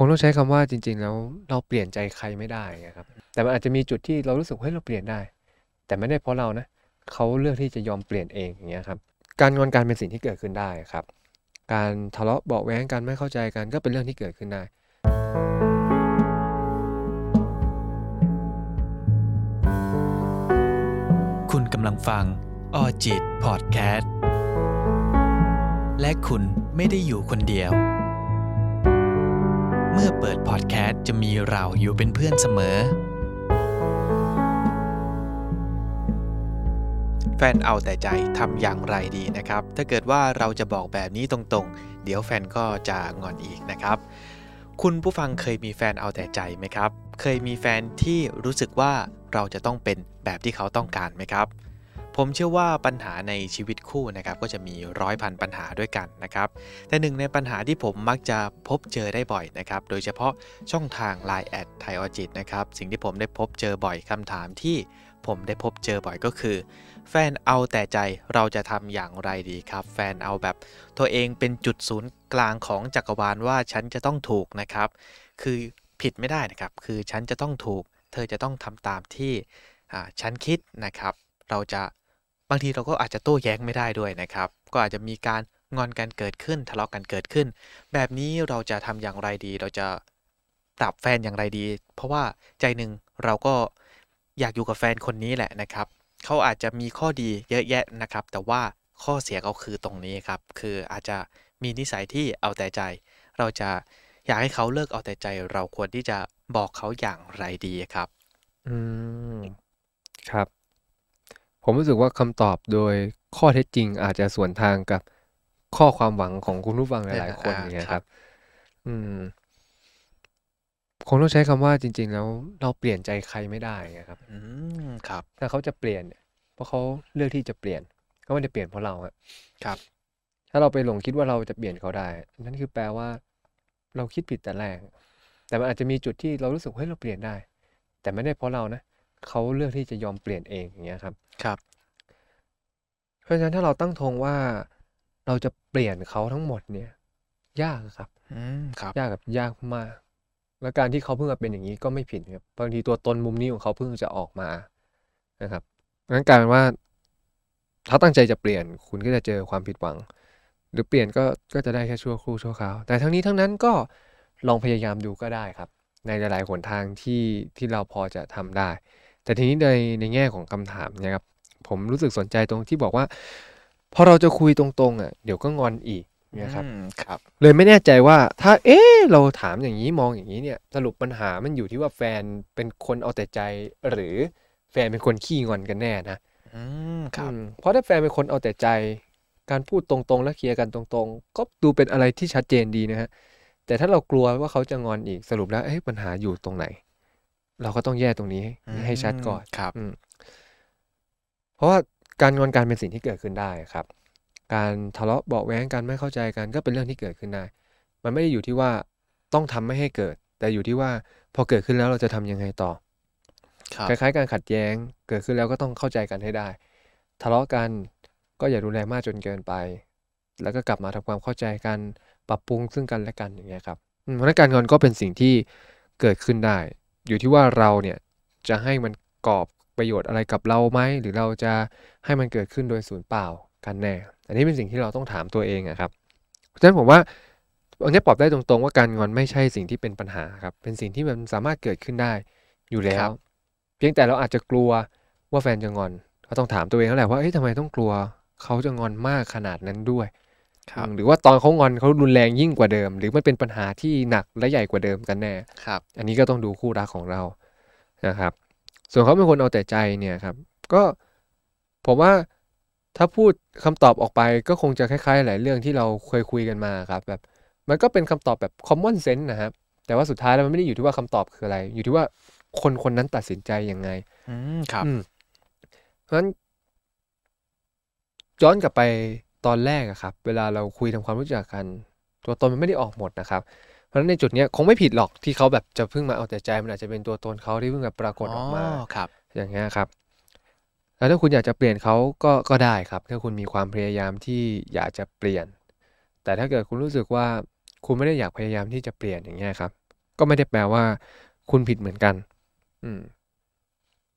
คงต้องใช้คำว่าจริง ๆ แล้วเราเปลี่ยนใจใครไม่ได้ไงครับ แต่มันอาจจะมีจุดที่เรารู้สึกเฮ้ยเราเปลี่ยนได้ แต่ไม่ได้เพราะเรานะเขาเลือกที่จะยอมเปลี่ยนเองอย่างเงี้ยครับ การงอนกันเป็นสิ่งที่เกิดขึ้นได้ครับ การทะเลาะเบาแว้งกันไม่เข้าใจกันก็เป็นเรื่องที่เกิดขึ้นได้คุณกำลังฟังออจิตพอดแคสต์ และคุณไม่ได้อยู่คนเดียว เมื่อเปิดพอดแคสต์จะมีเราอยู่เป็นเพื่อนเสมอ แฟนเอาแต่ใจทำอย่างไรดีนะครับ ถ้าเกิดว่าเราจะบอกแบบนี้ตรงๆ เดี๋ยวแฟนก็จะงอนอีกนะครับ คุณผู้ฟังเคยมีแฟนเอาแต่ใจไหมครับ เคยมีแฟนที่รู้สึกว่าเราจะต้องเป็นแบบที่เขาต้องการไหมครับ ผมเชื่อว่าปัญหาในชีวิตคู่นะครับก็จะมีร้อยพันปัญหาด้วยกันนะครับแต่หนึ่งในปัญหาที่ผมมักจะพบเจอได้บ่อยนะครับโดยเฉพาะช่องทาง Line แอดไทออจิตนะครับสิ่งที่ผมได้พบเจอบ่อยคำถามที่ผมได้พบเจอบ่อยก็คือ แฟนเอาแต่ใจเราจะทำอย่างไรดีครับ แฟนเอาแบบ ตัวเองเป็นจุดศูนย์กลางของจักรวาลว่าฉันจะต้องถูกนะครับ คือผิดไม่ได้นะครับ คือฉันจะต้องถูก เธอจะต้องทำตามที่ฉันคิดนะครับ เราจะ บางทีเราก็อาจจะโต้แย้งไม่ได้ด้วยนะครับ ก็อาจจะมีการงอนกันเกิดขึ้นทะเลาะกันเกิดขึ้น แบบนี้เราจะทำอย่างไรดี เราจะปรับแฟนอย่างไรดี เพราะว่าใจหนึ่งเราก็อยากอยู่กับแฟนคนนี้แหละนะครับ เขาอาจจะมีข้อดีเยอะแยะนะครับ แต่ว่าข้อเสียเขาคือตรงนี้ครับ คืออาจจะมีนิสัยที่เอาแต่ใจ เราจะอยากให้เขาเลิกเอาแต่ใจ เราควรที่จะบอกเขาอย่างไรดีครับ อืม ครับ ผมรู้สึกว่าคำตอบโดยข้อเท็จจริงอาจจะสวนทางกับข้อความหวังของคุณผู้ฟังหลาย ๆ คนอ่าอย่างเงี้ยคครัรับบอืมคงต้องใช้คำว่าจริง ๆ แล้ว เราเปลี่ยนใจใครไม่ได้ไงครับ อืมครับ ถ้าเขาจะเปลี่ยนเนี่ยเพราะเขาเลือกที่จะเปลี่ยนก็ไม่ได้เปลี่ยนเพราะเราอะครับ ถ้าเราไปหลงคิดว่าเราจะเปลี่ยนเขาได้ นั่นคือแปลว่า เราคิดผิดแต่แรกแต่มันอาจจะมีจุดที่เรารู้สึกเฮ้ยเราเปลี่ยนได้ แต่ไม่ได้เพราะเรานะ เขาเลือกที่จะยอมเปลี่ยนเองอย่างเงี้ยครับครับ เพราะฉะนั้นถ้าเราตั้งธงว่าเราจะเปลี่ยนเขาทั้งหมดเนี่ย ยากครับอืมครับ ยากแบบยากมาก แล้วการที่เขาเพิ่งมาเป็นอย่างนี้ก็ไม่ผิดครับบางทีตัวตนมุมนี้ของเขาเพิ่งจะออกมานะครับงั้นกลายเป็นว่า ถ้าตั้งใจจะเปลี่ยนคุณก็จะเจอความผิดหวัง หรือเปลี่ยนก็ก็จะได้แค่ชั่วครู่ชั่วคราวแต่ทั้งนี้ทั้งนั้นก็ลองพยายามดูก็ได้ครับ ในหลายๆหนทางที่ที่เราพอจะทำได้ แต่ทีนี้ในในแง่ของคำถามเนะครับผมรู้สึกสนใจตรงที่บอกว่า พอเราจะคุยตรงๆอะเดี๋ยวก็งอนอีกเนี่ยครับอืมครับ เลยไม่แน่ใจว่าถ้าเอ๊ะเราถามอย่างนี้มองอย่างนี้เนี่ย สรุปปัญหามันอยู่ที่ว่าแฟนเป็นคนเอาแต่ใจ หรือแฟนเป็นคนขี้งอนกันแน่นะอืมครับอืมเพราะถ้าแฟนเป็นคนเอาแต่ใจ การพูดตรงๆ และเคลียร์กันตรงๆ ก็ดูเป็นอะไรที่ชัดเจนดีนะฮะแต่ถ้าเรากลัวว่าเขาจะงอนอีกสรุปแล้วเอ๊ะปัญหาอยู่ตรงไหน เราก็ต้องแยกตรงนี้ให้ให้ชัดก่อนครับอืมเพราะว่าการงอนกันเป็นสิ่งที่เกิดขึ้นได้ครับ การทะเลาะเบาะแว้งกันไม่เข้าใจกันก็เป็นเรื่องที่เกิดขึ้นได้ มันไม่ได้อยู่ที่ว่าต้องทำไม่ให้เกิด แต่อยู่ที่ว่าพอเกิดขึ้นแล้วเราจะทำยังไงต่อครับคล้ายๆ การขัดแย้งเกิดขึ้นแล้วก็ต้องเข้าใจกันให้ได้ ทะเลาะกันก็อย่ารุนแรงมากจนเกินไป แล้วก็กลับมาทำความเข้าใจกันปรับปรุงซึ่งกันและกันอย่างเงี้ยครับอืมเพราะฉะนั้นการงอนก็เป็นสิ่งที่เกิดขึ้นได้ อยู่ที่ว่าเราเนี่ยจะให้มันกอบประโยชน์อะไรกับเราไหมหรือเราจะให้มันเกิดขึ้นโดยศูนย์เปล่ากันแน่ อันนี้เป็นสิ่งที่เราต้องถามตัวเองอะครับเพราะฉะนั้นผมว่าอันนี้ตอบได้ตรงๆ ว่าการงอนไม่ใช่สิ่งที่เป็นปัญหาครับเป็นสิ่งที่มันสามารถเกิดขึ้นได้อยู่แล้ว เพียงแต่เราอาจจะกลัวว่าแฟนจะงอน ก็ต้องถามตัวเองแล้วแหละว่าเอ้ยทำไมต้องกลัวเขาจะงอนมากขนาดนั้นด้วย หรือว่าตอนเขางอนเขารุนแรงยิ่งกว่าเดิม หรือมันเป็นปัญหาที่หนักและใหญ่กว่าเดิมกันแน่ครับอันนี้ก็ต้องดูคู่รักของเรานะครับ ส่วนเขาเป็นคนเอาแต่ใจเนี่ยครับ ก็ผมว่าถ้าพูดคำตอบออกไปก็คงจะคล้ายๆ หลายเรื่องที่เราเคยคุยกันมาครับ แบบ มันก็เป็นคำตอบแบบ common sense นะครับแต่ว่าสุดท้ายแล้วมันไม่ได้อยู่ที่ว่าคำตอบคืออะไร อยู่ที่ว่าคนคนนั้นตัดสินใจยังไง อืมครับอืมเพราะฉะนั้นย้อนกลับไป ตอนแรกอะครับ เวลาเราคุยทำความรู้จักกัน ตัวตนมันไม่ได้ออกหมดนะครับ เพราะฉะนั้นในจุดเนี้ยคงไม่ผิดหรอกที่เขาแบบจะเพิ่งมาเอาแต่ใจมันอาจจะเป็นตัวตนเขาที่เพิ่งแบบปรากฏออกมาครับ อย่างเงี้ยครับแล้วถ้าคุณอยากจะเปลี่ยนเขาก็ก็ได้ครับ ถ้าคุณมีความพยายามที่อยากจะเปลี่ยน แต่ถ้าเกิดคุณรู้สึกว่าคุณไม่ได้อยากพยายามที่จะเปลี่ยนอย่างเงี้ยครับ ก็ไม่ได้แปลว่า คุณผิดเหมือนกัน อืม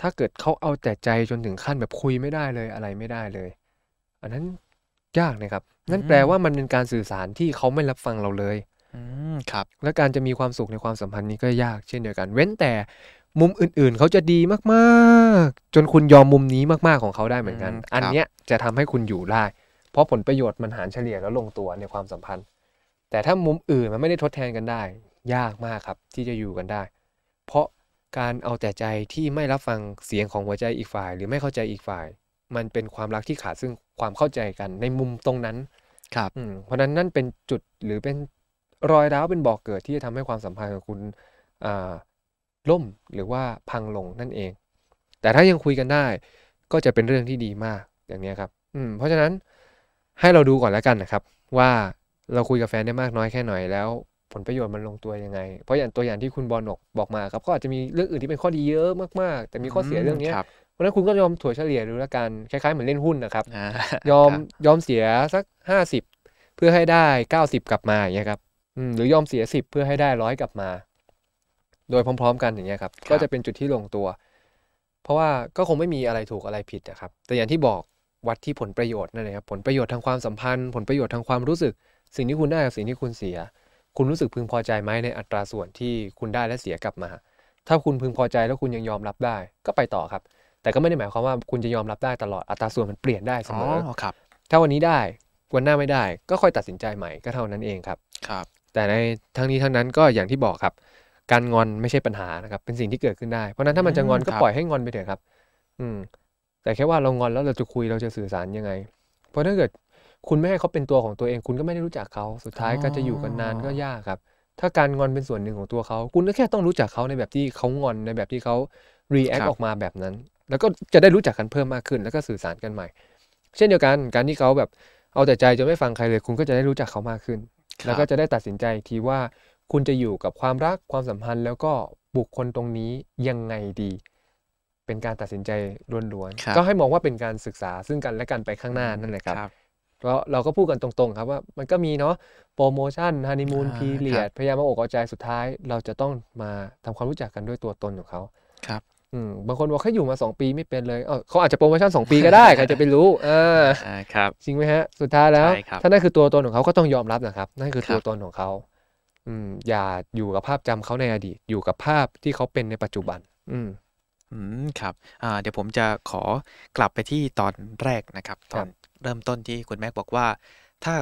ถ้าเกิดเขาเอาแต่ใจจนถึงขั้นแบบคุยไม่ได้เลยอะไรไม่ได้เลย อันนั้น ยากนะครับ นั่นแปลว่ามันเป็นการสื่อสารที่เขาไม่รับฟังเราเลยอืมครับ และการจะมีความสุขในความสัมพันธ์นี้ก็ยากเช่นเดียวกัน เว้นแต่มุมอื่นๆ เขาจะดีมากๆ จนคุณยอมมุมนี้มากๆของเขาได้เหมือนกันอืมครับอันเนี้ยจะทำให้คุณอยู่ได้ เพราะผลประโยชน์มันหารเฉลี่ยแล้วลงตัวในความสัมพันธ์ แต่ถ้ามุมอื่นมันไม่ได้ทดแทนกันได้ ยากมากครับที่จะอยู่กันได้ เพราะการเอาแต่ใจที่ไม่รับฟังเสียงของหัวใจอีกฝ่าย หรือไม่เข้าใจอีกฝ่าย มันเป็นความรักที่ขาดซึ่งความเข้าใจกันในมุมตรงนั้นครับอืมเพราะฉะนั้นนั่นเป็นจุดหรือเป็นรอยร้าวเป็นบ่อกเกิดที่จะทำให้ความสัมพันธ์ของคุณอ่าล่มหรือว่าพังลงนั่นเอง แต่ถ้ายังคุยกันได้ ก็จะเป็นเรื่องที่ดีมากอย่างเนี้ยครับ อืม เพราะฉะนั้นให้เราดูก่อนแล้วกันนะครับ ว่าเราคุยกับแฟนได้มากน้อยแค่ไหนแล้ว ผลประโยชน์มันลงตัวยังไง เพราะอย่างตัวอย่างที่คุณบอลบอกบอกมาครับ ก็อาจจะมีเรื่องอื่นที่เป็นข้อดีเยอะมากๆ แต่มีข้อเสียเรื่องเนี้ยครับ เพราะฉะนั้นคุณก็ยอมถั่วเฉลี่ยดูแล้วกันคล้ายๆเหมือนเล่นหุ้นนะครับอ่ายอมครับยอมเสียสักห้าสิบเพื่อให้ได้เก้าสิบกลับมาอย่างเงี้ยครับอืมหรือยอมเสียสิบเพื่อให้ได้ร้อยกลับมา โดยพร้อม ๆ กันอย่างเงี้ยครับ ก็จะเป็นจุดที่ลงตัว เพราะว่าก็คงไม่มีอะไรถูกอะไรผิดนะครับ แต่อย่างที่บอกวัดที่ผลประโยชน์นั่นเองครับผลประโยชน์ทางความสัมพันธ์ ผลประโยชน์ทางความรู้สึก สิ่งที่คุณได้กับสิ่งที่คุณเสีย คุณรู้สึกพึงพอใจไหมในอัตราส่วนที่คุณได้และเสียกลับมา ถ้าคุณพึงพอใจแล้วคุณยังยอมรับได้ ก็ไปต่อครับ แต่ก็ไม่ได้หมายความว่าคุณจะยอมรับได้ตลอดอัตราส่วนมันเปลี่ยนได้เสอ๋มออครับถ้าวันนี้ได้วันหน้าไม่ได้ ก็ค่อยตัดสินใจใหม่ก็เท่านั้นเองครับครับ แต่ในทั้งนี้ทั้งนั้นก็อย่างที่บอกครับ การงอนไม่ใช่ปัญหานะครับเป็นสิ่งที่เกิดขึ้นได้เพราะฉะนั้นถ้ามันจะงอนอืมก็ครับปล่อยให้งอนไปเถอะครับ อืม แต่แค่ว่าเรางอนแล้วเราจะคุยเราจะสื่อสารยังไง เพราะถ้าเกิดคุณไม่ให้เขาเป็นตัวของตัวเอง คุณก็ไม่ได้รู้จักเขาสุดท้ายก็จะอยู่กันนานก็ยากครับ ถ้าการงอนเป็นส่วนหนึ่งของตัวเขา คุณก็แค่ต้องรู้จักเขาในแบบที่เขางอนในแบบที่เขา react ครับออกมาแบบนั้น แล้วก็จะได้รู้จักกันเพิ่มมากขึ้น แล้วก็สื่อสารกันใหม่ เช่นเดียวกันการที่เขาแบบเอาแต่ใจจนไม่ฟังใครเลย คุณก็จะได้รู้จักเขามากขึ้นครับแล้วก็จะได้ตัดสินใจอีกทีว่าคุณจะอยู่กับความรักความสัมพันธ์ แล้วก็บุคคลตรงนี้ยังไงดี เป็นการตัดสินใจล้วนครับๆก็ให้มองว่าเป็นการศึกษาซึ่งกันและกันไปข้างหน้านั่นแหละครับครับเพราะเราก็พูดกันตรงๆครับว่ามันก็มีเนาะโปรโมชั่นฮันนีมูนอ่าพีเรียครัดบพยายามมาอกเอาใจสุดท้าย เราจะต้องมาทำความรู้จักกันด้วยตัวตนของเขาครับ อืมบางคนบอกแค่อยู่มา 2 ปีไม่เป็นเลยเออเขาอาจจะโปรโมชั่น 2 ปีก็ได้ใครจะไปรู้อ่าอ่าครับจริงไหมฮะ สุดท้ายแล้วใช่ครับถ้านั่นคือตัวตนของเขาก็ต้องยอมรับนะครับ นั่นคือครัตัวบตนของเขาอืมอย่าอยู่กับภาพจำเขาในอดีต อยู่กับภาพที่เขาเป็นในปัจจุบัน อืมอืมครับอ่าเดี๋ยวผมจะขอกลับไปที่ตอนแรกนะครับตครัอบนเริ่มต้นที่คุณแม็กบอกว่า ถ้า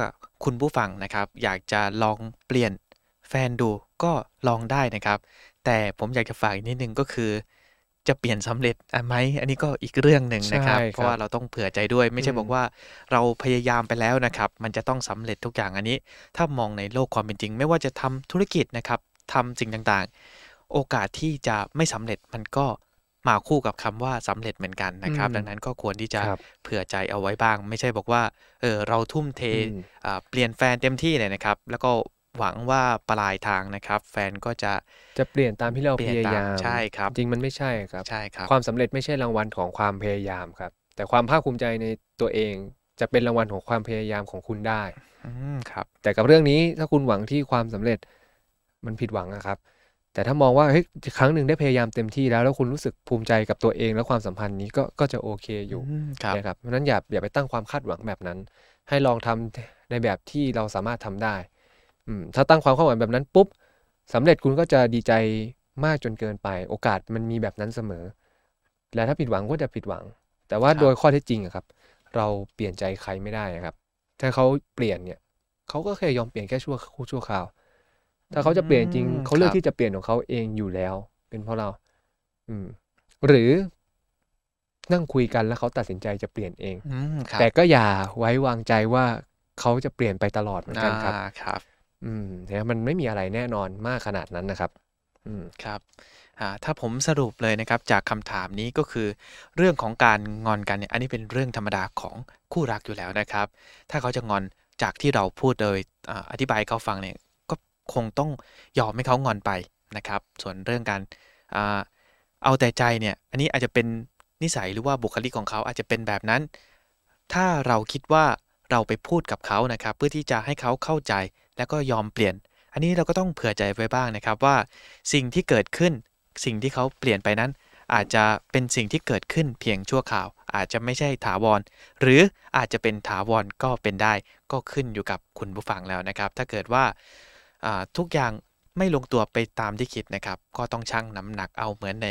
คุณผู้ฟังนะครับ อยากจะลองเปลี่ยนแฟนดูก็ลองได้นะครับ แต่ผมอยากจะฝากอีกนิดนึงก็คือ จะเปลี่ยนสำเร็จอะไหมอันนี้ก็อีกเรื่องหนึ่งนะครับใช่ครับ เพราะว่าเราต้องเผื่อใจด้วย ไม่ใช่อืมบอกว่าเราพยายามไปแล้วนะครับ มันจะต้องสำเร็จทุกอย่างอันนี้ ถ้ามองในโลกความเป็นจริง ไม่ว่าจะทำธุรกิจนะครับทำสิ่งต่างๆ โอกาสที่จะไม่สำเร็จมันก็มาคู่กับคำว่าสำเร็จเหมือนกันนะครับอืมดังนั้นก็ควรที่จะครับเผื่อใจเอาไว้บ้าง ไม่ใช่บอกว่าเออเราทุ่มเทอืมอ่าเปลี่ยนแฟนเต็มที่เลยนะครับ แล้วก็ หวังว่าปลายทางนะครับ แฟนก็จะจะเปลี่ยนตามที่เราเปลี่พยนยาตามยามใช่ครับ จริงมันไม่ใช่ครับใช่ครับ ความสำเร็จไม่ใช่รางวัลของความพยายามครับ แต่ความภาคภูมิใจในตัวเองจะเป็นรางวัลของความพยายามของคุณได้อืมครับ แต่กับเรื่องนี้ถ้าคุณหวังที่ความสำเร็จมันผิดหวังนะครับ แต่ถ้ามองว่าเฮ้ยครั้งหนึ่งได้พยายามเต็มที่แล้วแล้วคุณรู้สึกภูมิใจกับตัวเองและความสัมพันธ์นี้ก็ก็จะโอเคอยู่มครับนะครับเพราะฉะนั้นอย่าอย่าไปตั้งความคาดหวังแบบนั้น ให้ลองทำในแบบที่เราสามารถทำได้อืม ถ้าตั้งความคาดหวังแบบนั้นปุ๊บสำเร็จคุณก็จะดีใจมากจนเกินไป โอกาสมันมีแบบนั้นเสมอ และถ้าผิดหวังก็จะผิดหวัง แต่ว่าครับโดยข้อเท็จจริงอะครับ เราเปลี่ยนใจใครไม่ได้อะครับ ถ้าเขาเปลี่ยนเนี่ยเขาก็แค่ยอมเปลี่ยนแค่ชั่วคู่ชั่วคราว ถ้าเขาจะเปลี่ยนจริงอืมเขาเลือกครับที่จะเปลี่ยนของเขาเองอยู่แล้ว เป็นเพราะเรา อืม หรือนั่งคุยกันแล้วเขาตัดสินใจจะเปลี่ยนเองอืมครับแต่ก็อย่าไว้วางใจว่าเขาจะเปลี่ยนไปตลอดเหมือนกันครับ อืมเนี่ยมันไม่มีอะไรแน่นอนมากขนาดนั้นนะครับ อืมครับอ่าถ้าผมสรุปเลยนะครับจากคำถามนี้ก็คือ เรื่องของการงอนกันเนี่ยอันนี้เป็นเรื่องธรรมดาของคู่รักอยู่แล้วนะครับ ถ้าเขาจะงอนจากที่เราพูดโดยออธิบายเขาฟังเนี่ยก็คงต้องยอมให้เขางอนไปนะครับ ส่วนเรื่องการเอาแต่ใจเนี่ยอันนี้อาจจะเป็นนิสัยหรือว่าบุคลิกของเขาอาจจะเป็นแบบนั้น ถ้าเราคิดว่าเราไปพูดกับเขานะครับ เพื่อที่จะให้เขาเข้าใจ แล้วก็ยอมเปลี่ยน อันนี้เราก็ต้องเผื่อใจไว้บ้างนะครับว่า สิ่งที่เกิดขึ้น สิ่งที่เขาเปลี่ยนไปนั้น อาจจะเป็นสิ่งที่เกิดขึ้นเพียงชั่วคราว อาจจะไม่ใช่ถาวร หรืออาจจะเป็นถาวรก็เป็นได้ ก็ขึ้นอยู่กับคุณผู้ฟังแล้วนะครับ ถ้าเกิดว่าทุกอย่างไม่ลงตัวไปตามที่คิดนะครับ ก็ต้องชั่งน้ำหนักเอาเหมือนใน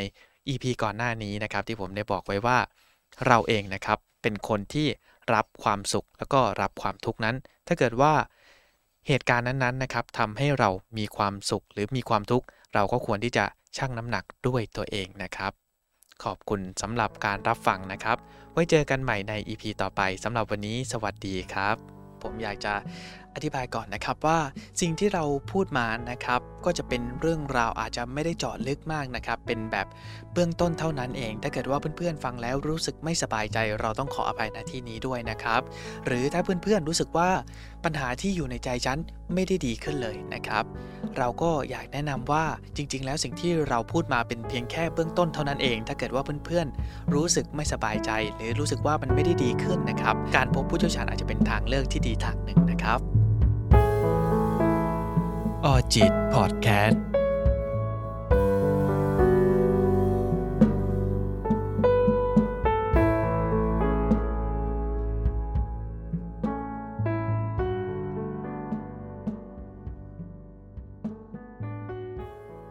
EP ก่อนหน้านี้นะครับ ที่ผมได้บอกไว้ว่า เราเองนะครับเป็นคนที่รับความสุขแล้วก็รับความทุกข์นั้น ถ้าเกิดว่า เหตุการณ์นั้นๆนะครับทำให้เรามีความสุขหรือมีความทุกข์ เราก็ควรที่จะชั่งน้ำหนักด้วยตัวเองนะครับ ขอบคุณสำหรับการรับฟังนะครับ ไว้เจอกันใหม่ใน EP ต่อไปสำหรับวันนี้สวัสดีครับ ผมอยากจะอธิบายก่อนนะครับว่าสิ่งที่เราพูดมานะครับก็จะเป็นเรื่องราวอาจจะไม่ได้เจาะลึกมากนะครับ เป็นแบบเบื้องต้นเท่านั้นเอง ถ้าเกิดว่าเพื่อนๆฟังแล้วรู้สึกไม่สบายใจ เราต้องขออภัยในที่นี้ด้วยนะครับ หรือถ้าเพื่อนๆรู้สึกว่าปัญหาที่อยู่ในใจฉันไม่ได้ดีขึ้นเลยนะครับ เราก็อยากแนะนำว่าจริง ๆ แล้วสิ่งที่เราพูดมาเป็นเพียงแค่เบื้องต้นเท่านั้นเอง ถ้าเกิดว่าเพื่อนๆรู้สึกไม่สบายใจ หรือรู้สึกว่ามันไม่ได้ดีขึ้นนะครับ การพบผู้เชี่ยวชาญอาจจะเป็นทางเลือกที่ดีทางหนึ่ง ออจิตพอดแคสต์